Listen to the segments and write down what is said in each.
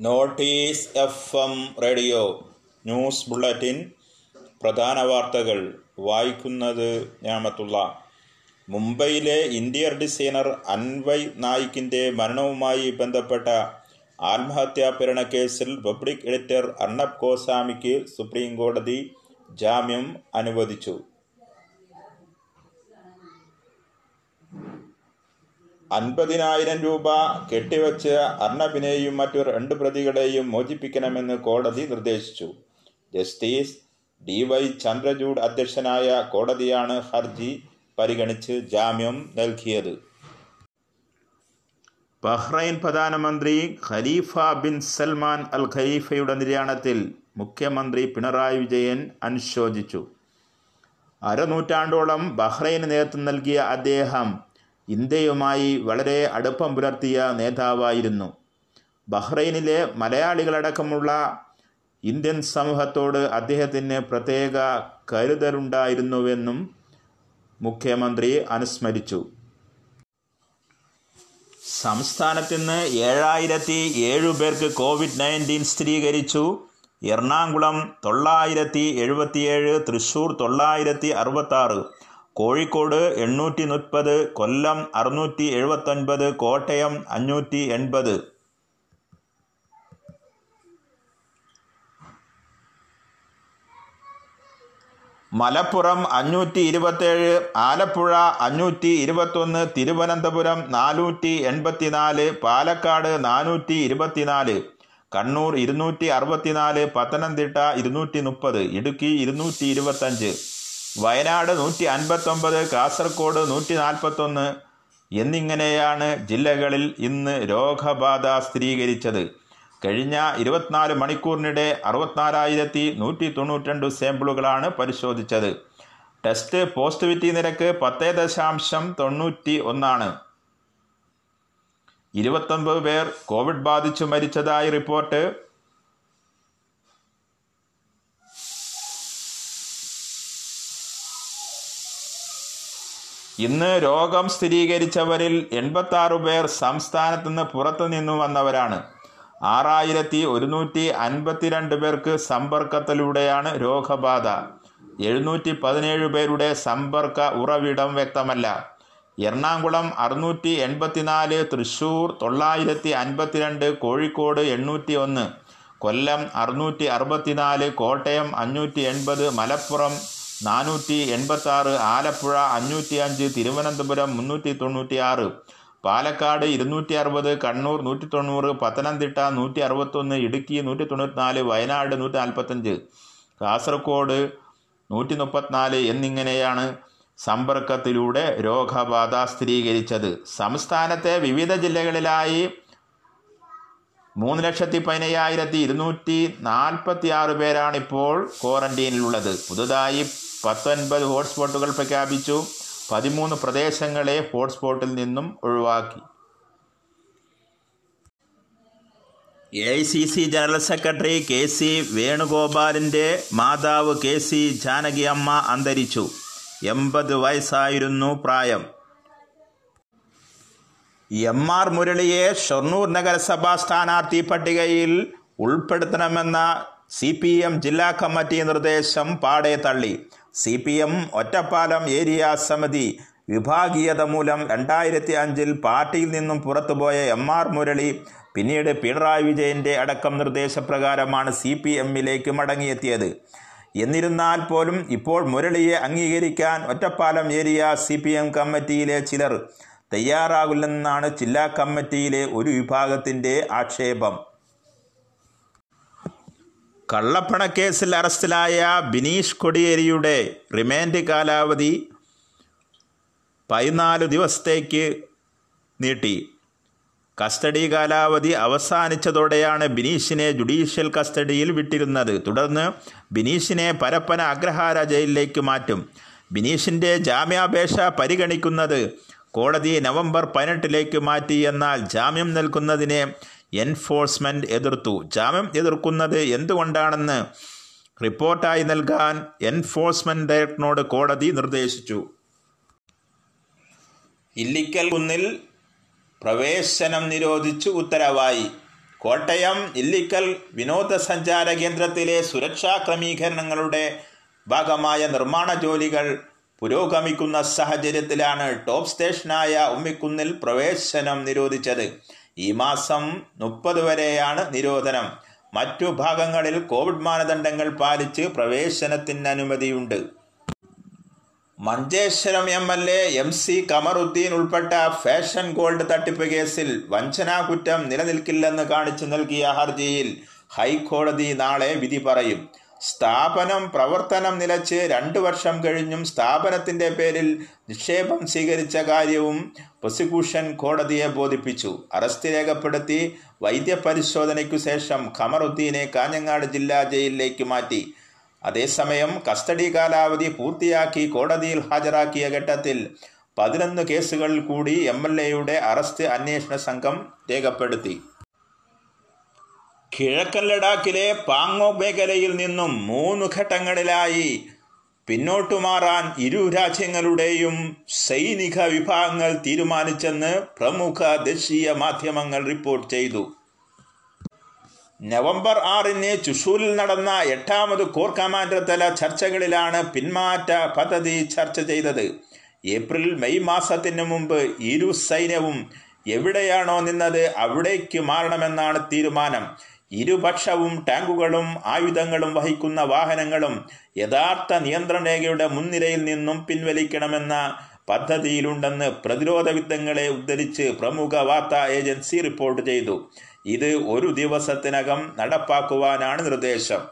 Notice F M radio news bulletin പ്രധാന വാർത്തകൾ വായിക്കുന്നത് ഞാമത്തുള്ള. മുംബൈയിലെ ഇന്ത്യൻ ഡിസൈനർ അൻവൈ നായിക്കിന്റെ മരണവുമായി ബന്ധപ്പെട്ട ആത്മഹത്യാ കേസിൽ പബ്ലിക് എഡിറ്റർ അർണബ് ഗോസ്വാമിക്ക് സുപ്രീം കോടതി ജാമ്യം അനുവദിച്ചു. അൻപതിനായിരം രൂപ കെട്ടിവച്ച് അർണബിനെയും മറ്റു രണ്ട് പ്രതികളെയും മോചിപ്പിക്കണമെന്ന് കോടതി നിർദ്ദേശിച്ചു. ജസ്റ്റിസ് ഡി വൈ ചന്ദ്രചൂഡ് അധ്യക്ഷനായ കോടതിയാണ് ഹർജി പരിഗണിച്ച് ജാമ്യം നൽകിയത്. ബഹ്റൈൻ പ്രധാനമന്ത്രി ഖലീഫ ബിൻ സൽമാൻ അൽ ഖലീഫയുടെ നിര്യാണത്തിൽ മുഖ്യമന്ത്രി പിണറായി വിജയൻ അനുശോചിച്ചു. അരനൂറ്റാണ്ടോളം ബഹ്റൈന് നേതൃത്വം നൽകിയ അദ്ദേഹം ഇന്ത്യയുമായി വളരെ അടുപ്പം പുലർത്തിയ നേതാവായിരുന്നു. ബഹ്റൈനിലെ മലയാളികളടക്കമുള്ള ഇന്ത്യൻ സമൂഹത്തോട് അദ്ദേഹത്തിന് പ്രത്യേക കരുതലുണ്ടായിരുന്നുവെന്നും മുഖ്യമന്ത്രി അനുസ്മരിച്ചു. സംസ്ഥാനത്ത് നിന്ന് ഏഴായിരത്തി ഏഴു പേർക്ക് കോവിഡ് നയന്റീൻ സ്ഥിരീകരിച്ചു. എറണാകുളം തൊള്ളായിരത്തി എഴുപത്തിയേഴ് തൃശൂർ തൊള്ളായിരത്തി അറുപത്താറ് കോഴിക്കോട് എണ്ണൂറ്റി മുപ്പത് കൊല്ലം അറുന്നൂറ്റി എഴുപത്തൊൻപത് കോട്ടയം അഞ്ഞൂറ്റി എൺപത് മലപ്പുറം അഞ്ഞൂറ്റി ഇരുപത്തേഴ് ആലപ്പുഴ അഞ്ഞൂറ്റി ഇരുപത്തൊന്ന് തിരുവനന്തപുരം നാനൂറ്റി എൺപത്തിനാല് പാലക്കാട് നാനൂറ്റി ഇരുപത്തിനാല് കണ്ണൂർ ഇരുന്നൂറ്റി അറുപത്തിനാല് പത്തനംതിട്ട ഇരുന്നൂറ്റി മുപ്പത് ഇടുക്കി ഇരുന്നൂറ്റി ഇരുപത്തഞ്ച് വയനാട് നൂറ്റി അൻപത്തൊമ്പത് കാസർഗോഡ് നൂറ്റി നാൽപ്പത്തൊന്ന് എന്നിങ്ങനെയാണ് ജില്ലകളിൽ ഇന്ന് രോഗബാധ സ്ഥിരീകരിച്ചത്. കഴിഞ്ഞ ഇരുപത്തിനാല് മണിക്കൂറിനിടെ അറുപത്തിനാലായിരത്തി നൂറ്റി തൊണ്ണൂറ്റിരണ്ട് സാമ്പിളുകളാണ് പരിശോധിച്ചത്. ടെസ്റ്റ് പോസിറ്റിവിറ്റി നിരക്ക് പത്ത് ദശാംശം തൊണ്ണൂറ്റി ഒന്നാണ് ഇരുപത്തൊൻപത് പേർ കോവിഡ് ബാധിച്ചു മരിച്ചതായി റിപ്പോർട്ട് ഇന്ന് രോഗം സ്ഥിരീകരിച്ചവരിൽ എൺപത്തി ആറ് പേർ സംസ്ഥാനത്ത് നിന്ന് പുറത്തു നിന്നു വന്നവരാണ്. ആറായിരത്തി ഒരുന്നൂറ്റി അൻപത്തിരണ്ട് പേർക്ക് സമ്പർക്കത്തിലൂടെയാണ് രോഗബാധ. എഴുന്നൂറ്റി പതിനേഴ് പേരുടെ സമ്പർക്ക ഉറവിടം വ്യക്തമല്ല. എറണാകുളം അറുന്നൂറ്റി എൺപത്തിനാല് തൃശൂർ തൊള്ളായിരത്തി അൻപത്തിരണ്ട് കോഴിക്കോട് എണ്ണൂറ്റി ഒന്ന് കൊല്ലം അറുന്നൂറ്റി അറുപത്തിനാല് കോട്ടയം അഞ്ഞൂറ്റി എൺപത് മലപ്പുറം നാനൂറ്റി എൺപത്തി ആറ് ആലപ്പുഴ അഞ്ഞൂറ്റി അഞ്ച് തിരുവനന്തപുരം മുന്നൂറ്റി തൊണ്ണൂറ്റി ആറ് പാലക്കാട് ഇരുന്നൂറ്റി അറുപത് കണ്ണൂർ നൂറ്റി തൊണ്ണൂറ് പത്തനംതിട്ട നൂറ്റി അറുപത്തൊന്ന് ഇടുക്കി നൂറ്റി തൊണ്ണൂറ്റിനാല് വയനാട് നൂറ്റി നാൽപ്പത്തഞ്ച് കാസർഗോഡ് നൂറ്റി മുപ്പത്തിനാല് എന്നിങ്ങനെയാണ് സമ്പർക്കത്തിലൂടെ രോഗബാധ സ്ഥിരീകരിച്ചത്. സംസ്ഥാനത്തെ വിവിധ ജില്ലകളിലായി മൂന്ന് ലക്ഷത്തി പതിനയ്യായിരത്തി ഇരുന്നൂറ്റി നാൽപ്പത്തി ആറ് പേരാണ് ഇപ്പോൾ ക്വാറന്റീനിലുള്ളത്. പുതുതായി പത്തൊൻപത് ഹോട്ട്സ്പോട്ടുകൾ പ്രഖ്യാപിച്ചു. പതിമൂന്ന് പ്രദേശങ്ങളെ ഹോട്ട്സ്പോട്ടിൽ നിന്നും ഒഴിവാക്കി. A I C C general secretary K C വേണുഗോപാലിന്റെ മാതാവ് കെ സി ജാനകി അമ്മ അന്തരിച്ചു. എൺപത് വയസ്സായിരുന്നു പ്രായം. എം ആർ മുരളിയെ ഷൊർണൂർ നഗരസഭാ സ്ഥാനാർത്ഥി പട്ടികയിൽ ഉൾപ്പെടുത്തണമെന്ന സി പി എം ജില്ലാ കമ്മിറ്റി നിർദ്ദേശം പാടെ തള്ളി. C P M Ottapalam area സമിതി വിഭാഗീയത മൂലം രണ്ടായിരത്തി അഞ്ചിൽ പാർട്ടിയിൽ നിന്നും പുറത്തുപോയ എം ആർ മുരളി പിന്നീട് പിണറായി വിജയന്റെ അടക്കം നിർദ്ദേശപ്രകാരമാണ് സി പി എമ്മിലേക്ക് മടങ്ങിയെത്തിയത്. എന്നിരുന്നാൽ പോലും ഇപ്പോൾ മുരളിയെ അംഗീകരിക്കാൻ Ottapalam area C P M കമ്മിറ്റിയിലെ ചിലർ തയ്യാറാകില്ലെന്നാണ് ജില്ലാ കമ്മിറ്റിയിലെ ഒരു വിഭാഗത്തിന്റെ ആക്ഷേപം. കള്ളപ്പണക്കേസിൽ അറസ്റ്റിലായ ബിനീഷ് കൊടിയേരിയുടെ റിമാൻഡ് കാലാവധി പതിനാല് ദിവസത്തേക്ക് നീട്ടി. കസ്റ്റഡി കാലാവധി അവസാനിച്ചതോടെയാണ് ബിനീഷിനെ ജുഡീഷ്യൽ കസ്റ്റഡിയിൽ വിട്ടിരുന്നത്. തുടർന്ന് ബിനീഷിനെ പരപ്പന അഗ്രഹാര ജയിലിലേക്ക് മാറ്റും. ബിനീഷിന്റെ ജാമ്യാപേക്ഷ പരിഗണിക്കുന്നത് കോടതി നവംബർ പതിനെട്ടിലേക്ക് മാറ്റി എന്നാൽ ജാമ്യം നൽകുന്നതിനെ എൻഫോഴ്സ്മെന്റ് എതിർത്തു. ജാമ്യം എതിർക്കുന്നത് എന്തുകൊണ്ടാണെന്ന് റിപ്പോർട്ടായി നൽകാൻ എൻഫോഴ്സ്മെന്റ് ഡയറക്ടറിനോട് കോടതി നിർദ്ദേശിച്ചു. ഇല്ലിക്കൽ കുന്നിൽ പ്രവേശനം നിരോധിച്ചു ഉത്തരവായി. കോട്ടയം ഇല്ലിക്കൽ വിനോദസഞ്ചാര കേന്ദ്രത്തിലെ സുരക്ഷാ ക്രമീകരണങ്ങളുടെ ഭാഗമായ നിർമ്മാണ ജോലികൾ പുരോഗമിക്കുന്ന സാഹചര്യത്തിലാണ് ടോപ്പ് സ്റ്റേഷനായ ഉമ്മിക്കുന്നിൽ പ്രവേശനം നിരോധിച്ചത്. ഈ മാസം മുപ്പത് വരെയാണ് നിരോധനം. മറ്റു ഭാഗങ്ങളിൽ കോവിഡ് മാനദണ്ഡങ്ങൾ പാലിച്ച് പ്രവേശനത്തിന് അനുമതിയുണ്ട് Manjeshwaram M L A M C Kamaruddin ഉൾപ്പെട്ട ഫാഷൻ ഗോൾഡ് തട്ടിപ്പ് കേസിൽ വഞ്ചനാ കുറ്റം നിലനിൽക്കില്ലെന്ന് കാണിച്ചു നൽകിയ ഹർജിയിൽ ഹൈക്കോടതി നാളെ വിധി പറയും. സ്ഥാപനം പ്രവർത്തനം നിലച്ച് രണ്ടു വർഷം കഴിഞ്ഞും സ്ഥാപനത്തിന്റെ പേരിൽ നിക്ഷേപം സ്വീകരിച്ച കാര്യവും പ്രോസിക്യൂഷൻ കോടതിയെ ബോധിപ്പിച്ചു. അറസ്റ്റ് രേഖപ്പെടുത്തി വൈദ്യപരിശോധനയ്ക്കു ശേഷം ഖമറുദ്ദീനെ കാഞ്ഞങ്ങാട് ജില്ലാ ജയിലിലേക്ക് മാറ്റി. അതേസമയം കസ്റ്റഡി കാലാവധി പൂർത്തിയാക്കി കോടതിയിൽ ഹാജരാക്കിയ ഘട്ടത്തിൽ പതിനൊന്ന് കേസുകളിൽ കൂടി എം എൽ എയുടെ അറസ്റ്റ് അന്വേഷണ സംഘം രേഖപ്പെടുത്തി. കിഴക്കൻ ലഡാക്കിലെ പാങ്ങോങ് മേഖലയിൽ നിന്നും മൂന്ന് ഘട്ടങ്ങളിലായി പിന്നോട്ടു മാറാൻ ഇരു രാജ്യങ്ങളുടെയും സൈനിക വിഭാഗങ്ങൾ തീരുമാനിച്ചെന്ന് പ്രമുഖ ദേശീയ മാധ്യമങ്ങൾ റിപ്പോർട്ട് ചെയ്തു. നവംബർ ആറിന് ചുഷൂരിൽ നടന്ന എട്ടാമത് കോർ കമാൻഡർ തല ചർച്ചകളിലാണ് പിന്മാറ്റ പദ്ധതി ചർച്ച ചെയ്തത്. ഏപ്രിൽ മെയ് മാസത്തിന് മുമ്പ് ഇരു സൈന്യവും എവിടെയാണോ നിന്നത് അവിടേക്ക് മാറണമെന്നാണ് തീരുമാനം. ഇരുപക്ഷവും ടാങ്കുകളും ആയുധങ്ങളും വഹിക്കുന്ന വാഹനങ്ങളും യഥാർത്ഥ നിയന്ത്രണ രേഖയുടെ മുൻനിരയിൽ നിന്നും പിൻവലിക്കണമെന്ന പദ്ധതിയിലുണ്ടെന്ന് പ്രതിരോധ യുദ്ധങ്ങളെ ഉദ്ധരിച്ച് പ്രമുഖ വാർത്താ ഏജൻസി റിപ്പോർട്ട് ചെയ്തു. ഇത് ഒരു ദിവസത്തിനകം നടപ്പാക്കുവാനാണ് നിർദ്ദേശം.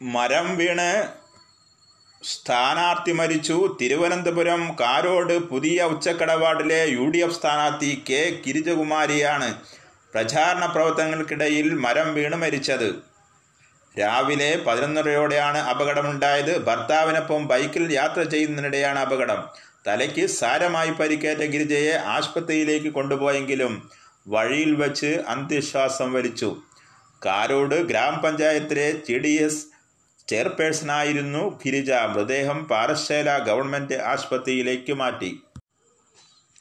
മരം വീണ് സ്ഥാനാർത്ഥി മരിച്ചു. തിരുവനന്തപുരം കാരോട് പുതിയ ഉച്ചക്കടവാർഡിലെ യു ഡി എഫ് സ്ഥാനാർത്ഥി കെ ഗിരിജകുമാരിയാണ് പ്രചാരണ പ്രവർത്തനങ്ങൾക്കിടയിൽ മരം വീണ് മരിച്ചത്. രാവിലെ പതിനൊന്നരയോടെയാണ് അപകടമുണ്ടായത്. ഭർത്താവിനൊപ്പം ബൈക്കിൽ യാത്ര ചെയ്യുന്നതിനിടെയാണ് അപകടം. തലയ്ക്ക് സാരമായി പരിക്കേറ്റ ഗിരിജയെ ആശുപത്രിയിലേക്ക് കൊണ്ടുപോയെങ്കിലും വഴിയിൽ വച്ച് അന്ത്യശ്വാസം വലിച്ചു. കാരോട് ഗ്രാമപഞ്ചായത്തിലെ ജി ഡി എസ് ചെയർപേഴ്സണായിരുന്നു ഗിരിജ. മൃതദേഹം പാറശ്ശേല ഗവൺമെന്റ് ആശുപത്രിയിലേക്ക് മാറ്റി.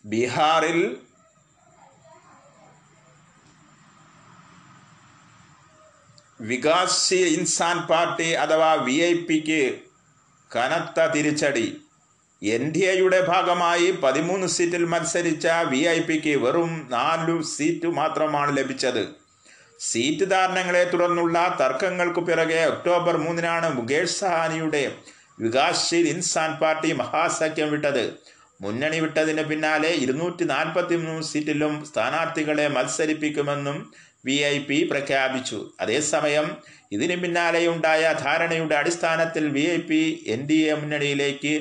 ബീഹാറിൽ വികാസ് ഇൻസാൻ പാർട്ടി അഥവാ വി ഐ പിക്ക് കനത്ത തിരിച്ചടി. എൻ ഡി എയുടെ ഭാഗമായി പതിമൂന്ന് സീറ്റിൽ മത്സരിച്ച വി ഐ പിക്ക് വെറും നാലു സീറ്റ് മാത്രമാണ് ലഭിച്ചത്. സീറ്റ് ധാരണങ്ങളെ തുടർന്നുള്ള തർക്കങ്ങൾക്കു പിറകെ ഒക്ടോബർ മൂന്നിനാണ് മുകേഷ് സഹാനിയുടെ വികാസ്ശീൽ ഇൻസാൻ പാർട്ടി മഹാസഖ്യം വിട്ടത്. മുന്നണി വിട്ടതിന് പിന്നാലെ ഇരുന്നൂറ്റി നാൽപ്പത്തി മൂന്ന് സീറ്റിലും സ്ഥാനാർത്ഥികളെ മത്സരിപ്പിക്കുമെന്നും വി ഐ പി പ്രഖ്യാപിച്ചു. അതേസമയം ഇതിന് പിന്നാലെയുണ്ടായ ധാരണയുടെ അടിസ്ഥാനത്തിൽ V I P N D A മുന്നണിയിലേക്ക്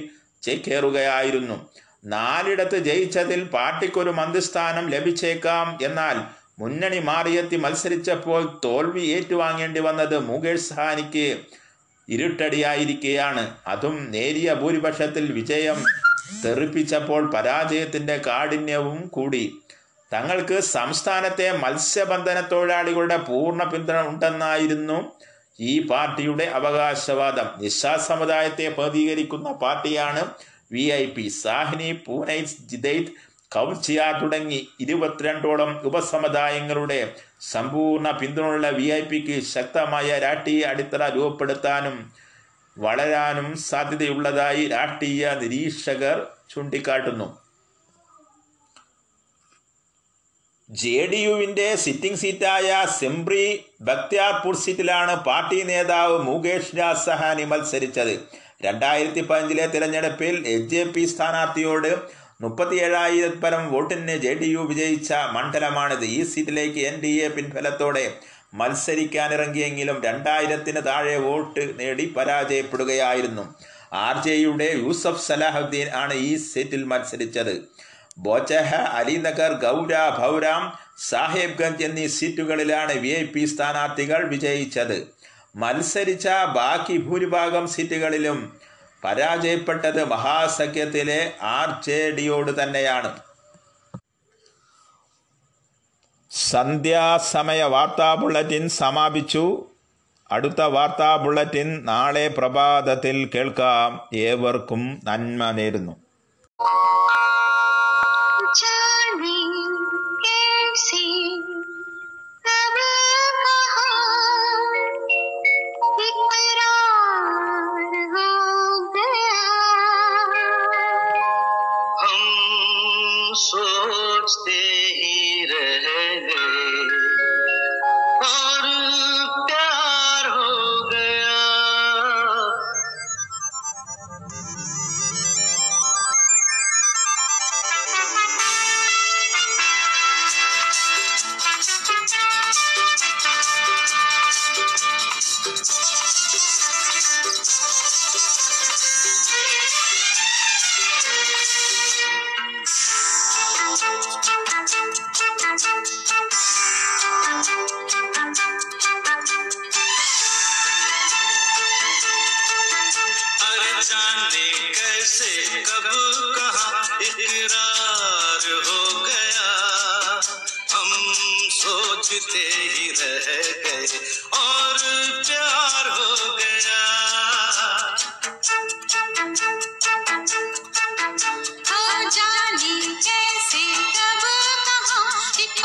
ചേക്കേറുകയായിരുന്നു. നാലിടത്ത് ജയിച്ചതിൽ പാർട്ടിക്കൊരു മന്ത്രിസ്ഥാനം ലഭിച്ചേക്കാം എന്നാൽ മുന്നണി മാറിയെത്തി മത്സരിച്ചപ്പോൾ തോൽവി ഏറ്റുവാങ്ങേണ്ടി വന്നത് മുകേഷ് സഹാനിക്ക് ഇരുട്ടടിയായിരിക്കുകയാണ് അതും നേരിയ ഭൂരിപക്ഷത്തിൽ വിജയം തെറിപ്പിച്ചപ്പോൾ പരാജയത്തിന്റെ കാഠിന്യവും കൂടി. തങ്ങൾക്ക് സംസ്ഥാനത്തെ മത്സ്യബന്ധന തൊഴിലാളികളുടെ പൂർണ പിന്തുണ ഉണ്ടെന്നായിരുന്നു ഈ പാർട്ടിയുടെ അവകാശവാദം. നിശാ സമുദായത്തെ പ്രതികരിക്കുന്ന പാർട്ടിയാണ് വി ഐ പി. സാഹ്നി പൂനെ ജിദൈത് കൗച്ചിയ തുടങ്ങി ഇരുപത്തിരണ്ടോളം ഉപസമുദായങ്ങളുടെ സമ്പൂർണ പിന്തുണയുള്ള വി ഐ പിക്ക് ശക്തമായ രാഷ്ട്രീയ അടിത്തറ രൂപപ്പെടുത്താനും വളരാനും സാധ്യതയുള്ളതായി രാഷ്ട്രീയ നിരീക്ഷകർ ചൂണ്ടിക്കാട്ടുന്നു. ജെ ഡി യുവിന്റെ സിറ്റിംഗ് സീറ്റായ സെംബ്രി ബക്തിയാർപൂർ സീറ്റിലാണ് പാർട്ടി നേതാവ് മുകേഷ് രാജ് സഹാനി മത്സരിച്ചത്. രണ്ടായിരത്തി പതിനഞ്ചിലെ തിരഞ്ഞെടുപ്പിൽ എച്ച് ജെ പി സ്ഥാനാർത്ഥിയോട് മുപ്പത്തിയേഴായിരത്തി പരം വോട്ടിന് ജെ ഡി യു വിജയിച്ച മണ്ഡലമാണിത്. ഈ സീറ്റിലേക്ക് എൻ ഡി എ പിൻഫലത്തോടെ മത്സരിക്കാനിറങ്ങിയെങ്കിലും രണ്ടായിരത്തിന് താഴെ വോട്ട് നേടി പരാജയപ്പെടുകയായിരുന്നു. ആർ ജെ യുടെ യൂസഫ് സലാഹുദ്ദീൻ ആണ് ഈ സീറ്റിൽ മത്സരിച്ചത്. ബോച്ചഹ അലിനഗർ ഗൗര ഭൗരാം സാഹേബ്ഗഞ്ച് എന്നീ സീറ്റുകളിലാണ് വി ഐ പി സ്ഥാനാർത്ഥികൾ വിജയിച്ചത്. മത്സരിച്ച ബാക്കി ഭൂരിഭാഗം സീറ്റുകളിലും പരാജയപ്പെട്ടത് മഹാസഖ്യത്തിലെ ആർ ജെ ഡിയോട് തന്നെയാണ്. സന്ധ്യാസമയ വാർത്താ ബുള്ളറ്റിൻ സമാപിച്ചു. അടുത്ത വാർത്താ ബുള്ളറ്റിൻ നാളെ പ്രഭാതത്തിൽ കേൾക്കാം. ഏവർക്കും നന്മ നേരുന്നു.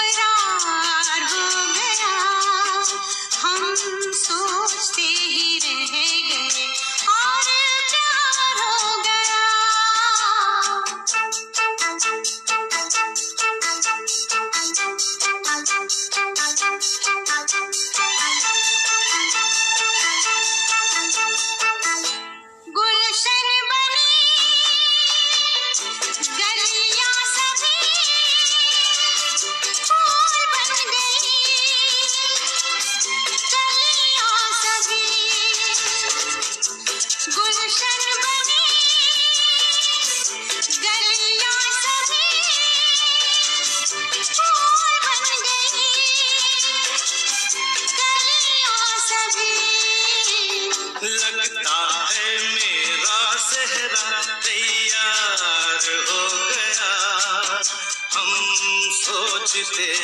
कहाँ हो गया। हम सोचते ही रह सोचते te